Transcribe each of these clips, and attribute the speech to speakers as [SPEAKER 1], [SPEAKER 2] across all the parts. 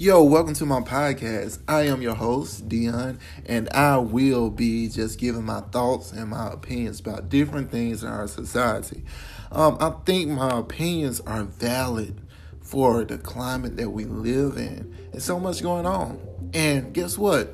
[SPEAKER 1] Yo, welcome to my podcast. I am your host, Dion, and I will be just giving my thoughts and my opinions about different things in our society. Um, I think my opinions are valid for the climate that we live in. There's so much going on. And guess what?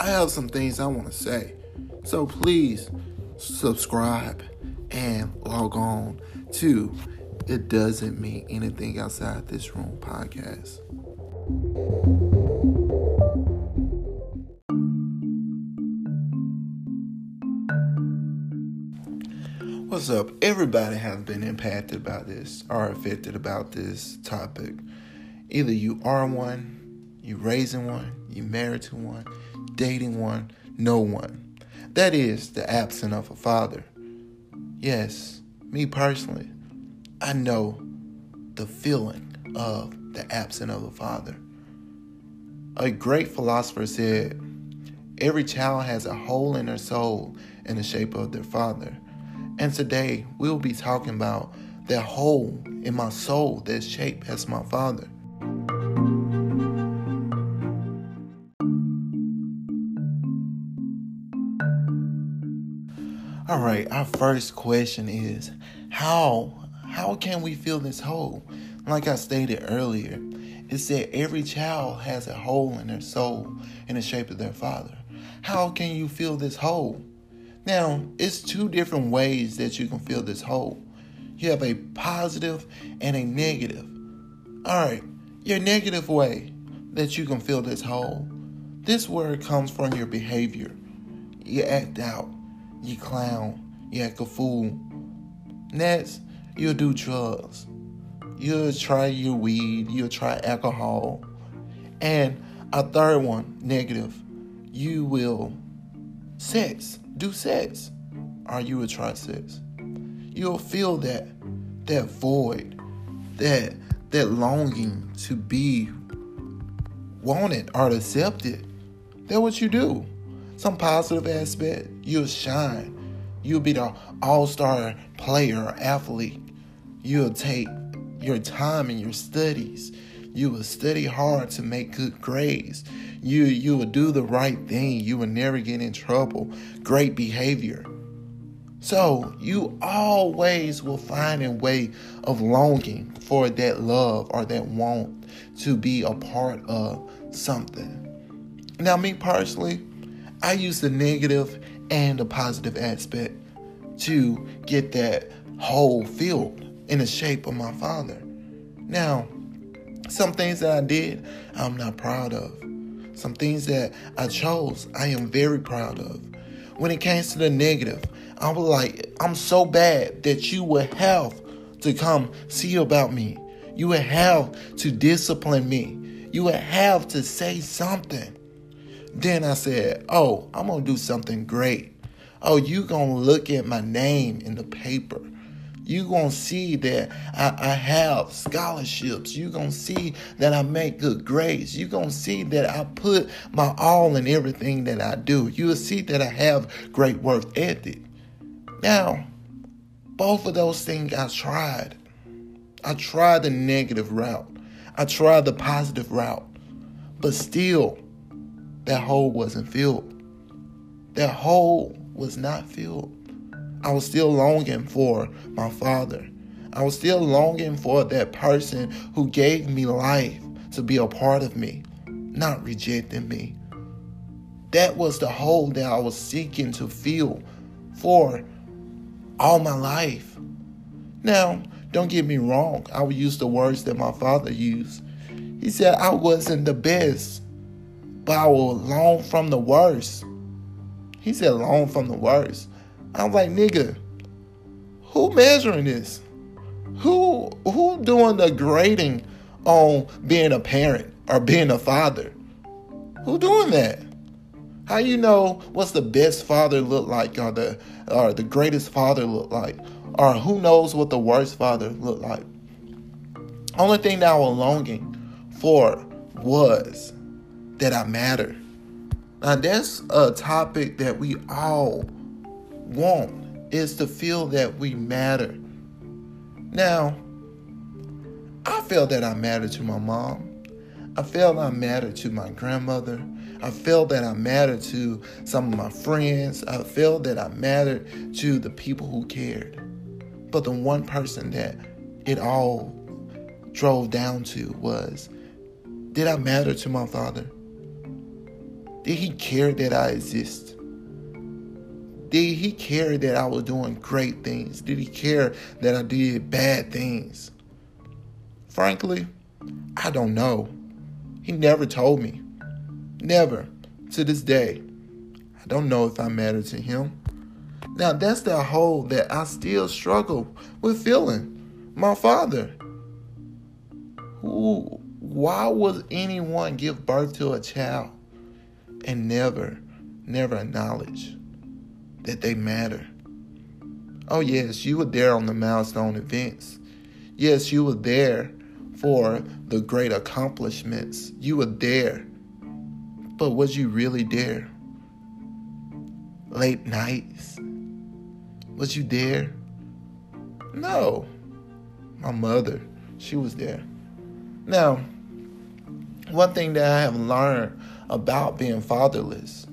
[SPEAKER 1] I have some things I want to say. So please subscribe and log on to It Doesn't Mean Anything Outside This Room podcast. What's up? Everybody has been impacted by this or affected about this topic. Either you are one, you raising one, you married to one, dating one, no one. That is the absence of a father. Yes, me personally, I know the feeling of the absence of a father. A great philosopher said, Every child has a hole in their soul in the shape of their father. And today we'll be talking about that hole in my soul that's shaped as my father. All right, our first question is how how can we fill this hole? Like I stated earlier, it said every child has a hole in their soul in the shape of their father. How can you fill this hole? Now, it's two different ways that you can fill this hole. You have a positive and a negative. All right, your negative way that you can fill this hole. This word comes from your behavior. You act out, you clown, you act a fool. Next, you'll do drugs. You'll try your weed, you'll try alcohol. And a third one, negative, you will sex, do sex. Are you a try sex? You'll feel that that void, that that longing to be wanted or accepted. That's what you do. Some positive aspect, you'll shine. You'll be the all-star player athlete. You'll take your time in your studies. You will study hard to make good grades. You you will do the right thing. You will never get in trouble. Great behavior. So you always will find a way of longing for that love or that want to be a part of something. Now, me personally, I use the negative and the positive aspect to get that whole filled in the shape of my father. Now, some things that I did, I'm not proud of. Some things that I chose, I am very proud of. When it came to the negative, I was like, I'm so bad that you would have to come see about me. You would have to discipline me. You would have to say something. Then I said, Oh, I'm going to do something great. Oh, you going to look at my name in the paper you gonna see that I, I have scholarships. You're gonna see that I make good grades. You're gonna see that I put my all in everything that I do. You will see that I have great work ethic. Now, both of those things I tried. I tried the negative route. I tried the positive route. But still, that hole wasn't filled. That hole was not filled. I was still longing for my father. I was still longing for that person who gave me life to be a part of me, not rejecting me. That was the hole that I was seeking to fill for all my life. Now, don't get me wrong, I will use the words that my father used. He said I wasn't the best, but I will long from the worst. He said long from the worst. I'm like, nigga, who measuring this? Who who doing the grading on being a parent or being a father? Who doing that? How you know what's the best father look like or the or the greatest father look like? Or who knows what the worst father look like? Only thing that I was longing for was that I matter. Now that's a topic that we all want is to feel that we matter. Now, I feel that I matter to my mom. I felt I mattered to my grandmother. I felt that I mattered to some of my friends. I felt that I mattered to the people who cared. But the one person that it all drove down to was did I matter to my father? Did he care that I exist? Did he care that I was doing great things? Did he care that I did bad things? Frankly, I don't know. He never told me. Never. To this day. I don't know if I matter to him. Now, that's the hole that I still struggle with feeling. My father. Who, why would anyone give birth to a child and never, never acknowledge that they matter? Oh, yes, you were there on the milestone events. Yes, you were there for the great accomplishments. You were there. But was you really there? Late nights? Was you there? No. My mother, she was there. Now, one thing that I have learned about being fatherless,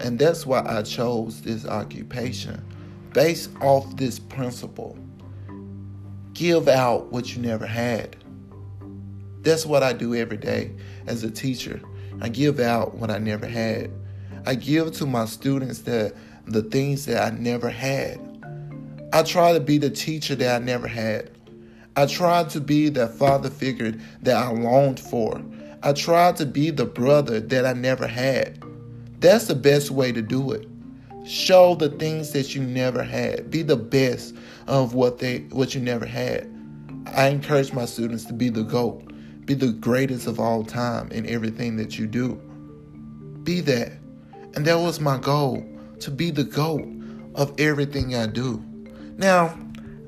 [SPEAKER 1] and that's why I chose this occupation, based off this principle give out what you never had. That's what I do every day as a teacher. I give out what I never had. I give to my students the, the things that I never had. I try to be the teacher that I never had. I try to be that father figure that I longed for. I try to be the brother that I never had. That's the best way to do it. Show the things that you never had. Be the best of what they what you never had. I encourage my students to be the GOAT. Be the greatest of all time in everything that you do. Be that. And that was my goal to be the GOAT of everything I do. Now,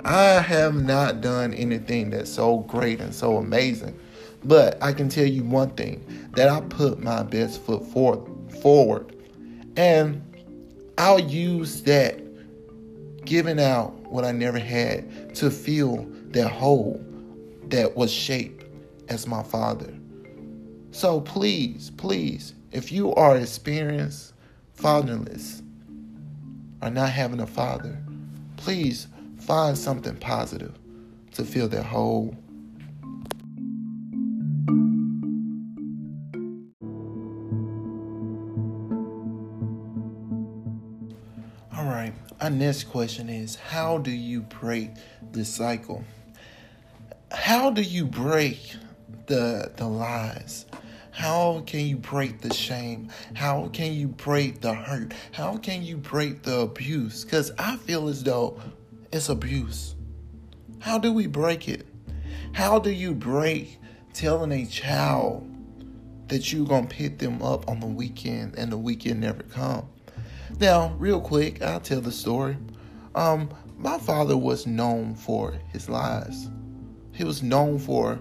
[SPEAKER 1] I have not done anything that's so great and so amazing, but I can tell you one thing that I put my best foot forward. And I'll use that giving out what I never had to fill that hole that was shaped as my father. So please, please, if you are experienced fatherless or not having a father, please find something positive to fill that hole. All right, our next question is How do you break this cycle? How do you break the the lies? How can you break the shame? How can you break the hurt? How can you break the abuse? Because I feel as though it's abuse. How do we break it? How do you break telling a child that you're going to pick them up on the weekend and the weekend never come? Now, real quick, I'll tell the story. Um, my father was known for his lies. He was known for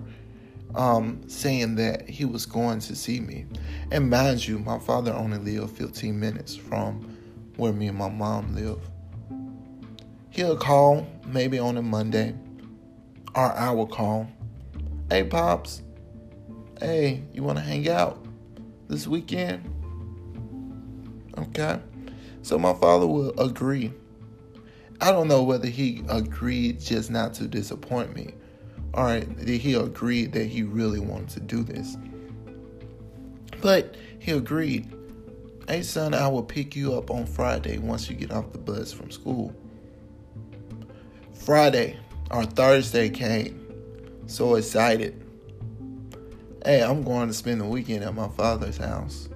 [SPEAKER 1] um, saying that he was going to see me. And mind you, my father only lived 15 minutes from where me and my mom live. He'll call maybe on a Monday, or I will call. Hey, Pops, hey, you want to hang out this weekend? Okay. So my father will agree. I don't know whether he agreed just not to disappoint me all right, he agreed that he really wanted to do this. But he agreed, hey son, I will pick you up on Friday once you get off the bus from school. Friday or Thursday came. So excited. Hey, I'm going to spend the weekend at my father's house.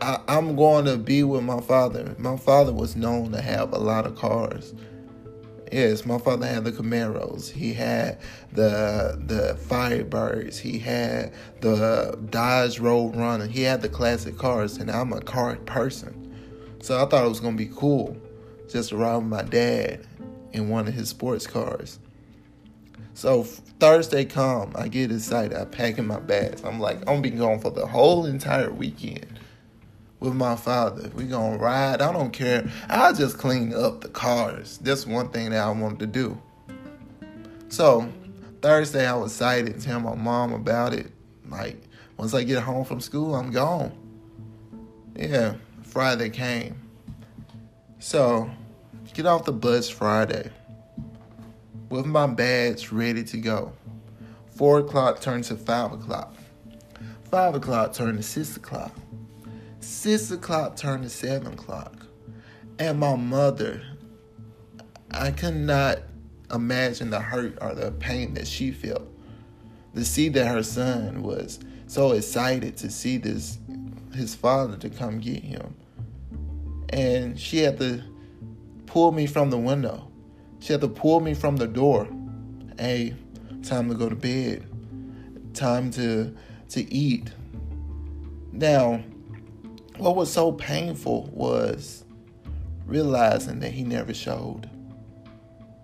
[SPEAKER 1] I, am going to be with my father. My father was known to have a lot of cars. Yes, my father had the Camaros. He had the the Firebirds. He had the Dodge Road Runner. He had the classic cars, and I'm a car person, so I thought it was gonna be cool just to ride with my dad in one of his sports cars. So Thursday come, I get excited. I pack in my bags. I'm like, I'm gonna be gone for the whole entire weekend with my father. We gonna ride. I don't care. I'll just clean up the cars. That's one thing that I wanted to do. So Thursday I was excited to tell my mom about it. Like, once I get home from school, I'm gone. Yeah, Friday came. So, get off the bus Friday with my bags ready to go. Four o'clock turned to five o'clock. Five o'clock turned to six o'clock. Six o'clock turned to seven o'clock. And my mother, I could not imagine the hurt or the pain that she felt. To see that her son was so excited to see this his father to come get him. And she had to pull me from the window. She had to pull me from the door. Hey, time to go to bed. Time to to eat. Now, what was so painful was realizing that he never showed.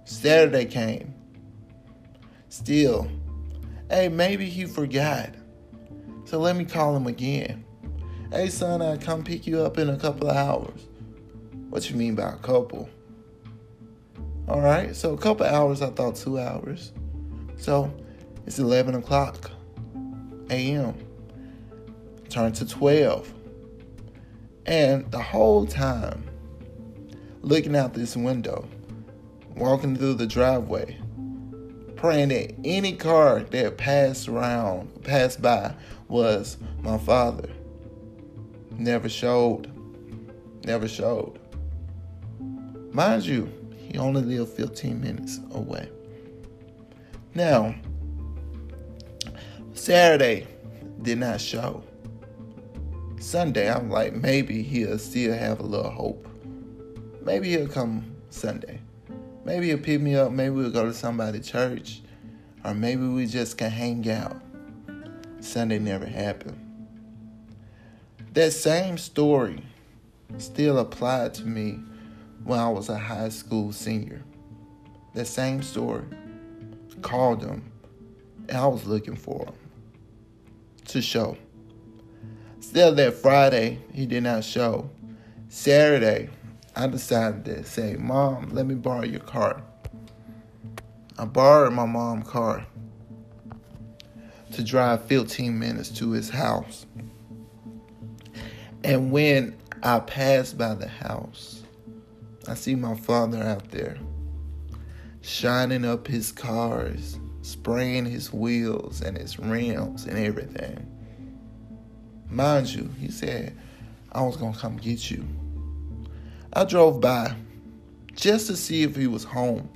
[SPEAKER 1] Saturday came. Still, hey, maybe he forgot. So let me call him again. Hey, son, I come pick you up in a couple of hours. What you mean by a couple? All right, so a couple hours, I thought two hours. So it's 11 o'clock a.m. Turn to 12. And the whole time, looking out this window, walking through the driveway, praying that any car that passed around, passed by, was my father. Never showed. Never showed. Mind you, he only lived 15 minutes away. Now, Saturday did not show. Sunday, I'm like, maybe he'll still have a little hope. Maybe he'll come Sunday. Maybe he'll pick me up. Maybe we'll go to somebody's church. Or maybe we just can hang out. Sunday never happened. That same story still applied to me when I was a high school senior. That same story. Called him, and I was looking for him to show. Still, that Friday, he did not show. Saturday, I decided to say, Mom, let me borrow your car. I borrowed my mom's car to drive 15 minutes to his house. And when I passed by the house, I see my father out there shining up his cars, spraying his wheels and his rims and everything. Mind you, he said, I was going to come get you. I drove by just to see if he was home,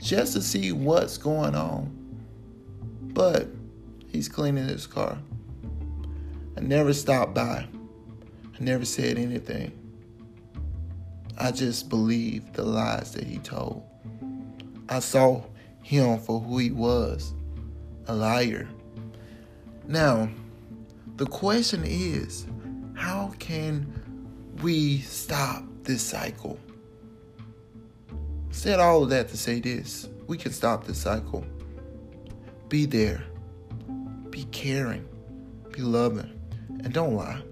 [SPEAKER 1] just to see what's going on. But he's cleaning his car. I never stopped by. I never said anything. I just believed the lies that he told. I saw him for who he was a liar. Now, the question is how can we stop this cycle. Said all of that to say this we can stop this cycle. Be there, be caring, be loving, and don't lie.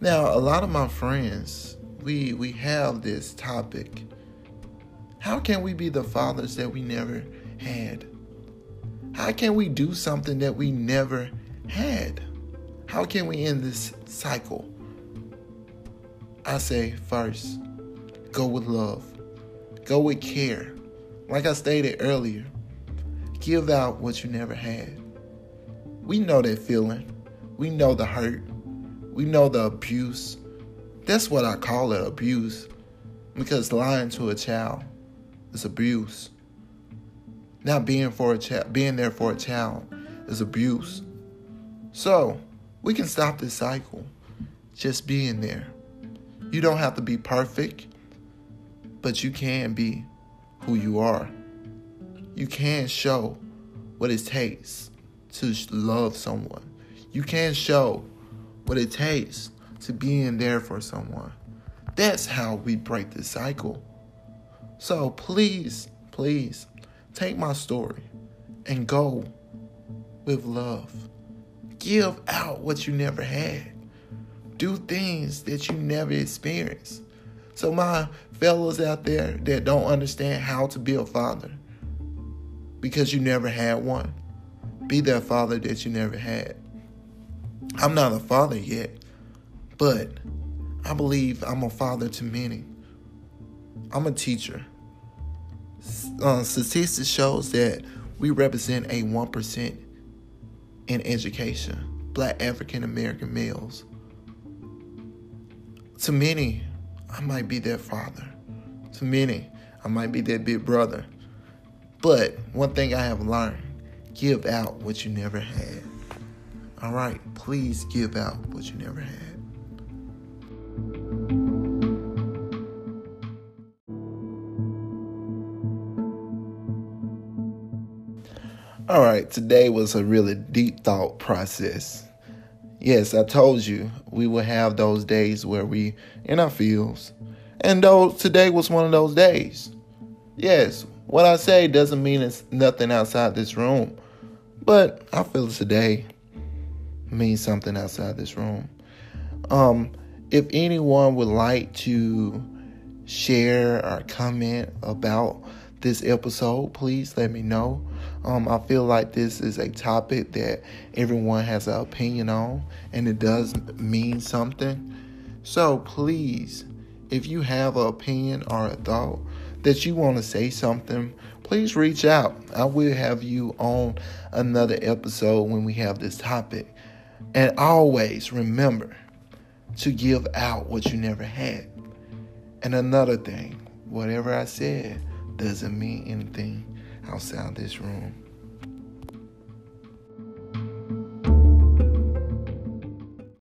[SPEAKER 1] Now, a lot of my friends, we we have this topic. How can we be the fathers that we never had? How can we do something that we never had? How can we end this cycle? I say first, go with love, go with care. Like I stated earlier, give out what you never had. We know that feeling, we know the hurt, we know the abuse. That's what I call it abuse because lying to a child is abuse. Not being for a child, being there for a child is abuse. So, we can stop this cycle just being there. You don't have to be perfect, but you can be who you are. You can show what it takes to love someone. You can show what it takes to be in there for someone. That's how we break this cycle. So please, please take my story and go with love. Give out what you never had do things that you never experienced. So, my fellows out there that don't understand how to be a father because you never had one, Be that father that you never had. I'm not a father yet, but I believe I'm a father to many. I'm a teacher. Uh, statistics shows that we represent a 1% in education, black African American males. To many, I might be their father. To many, I might be their big brother. But one thing I have learned give out what you never had. All right, please give out what you never had. All right, today was a really deep thought process. Yes, I told you we will have those days where we in our fields. And though today was one of those days. Yes, what I say doesn't mean it's nothing outside this room. But I feel today means something outside this room. Um, if anyone would like to share or comment about this episode, please let me know. Um, I feel like this is a topic that everyone has an opinion on, and it does mean something. So please, if you have an opinion or a thought that you want to say something, please reach out. I will have you on another episode when we have this topic. And always remember to give out what you never had. And another thing, whatever I said doesn't mean anything outside this room.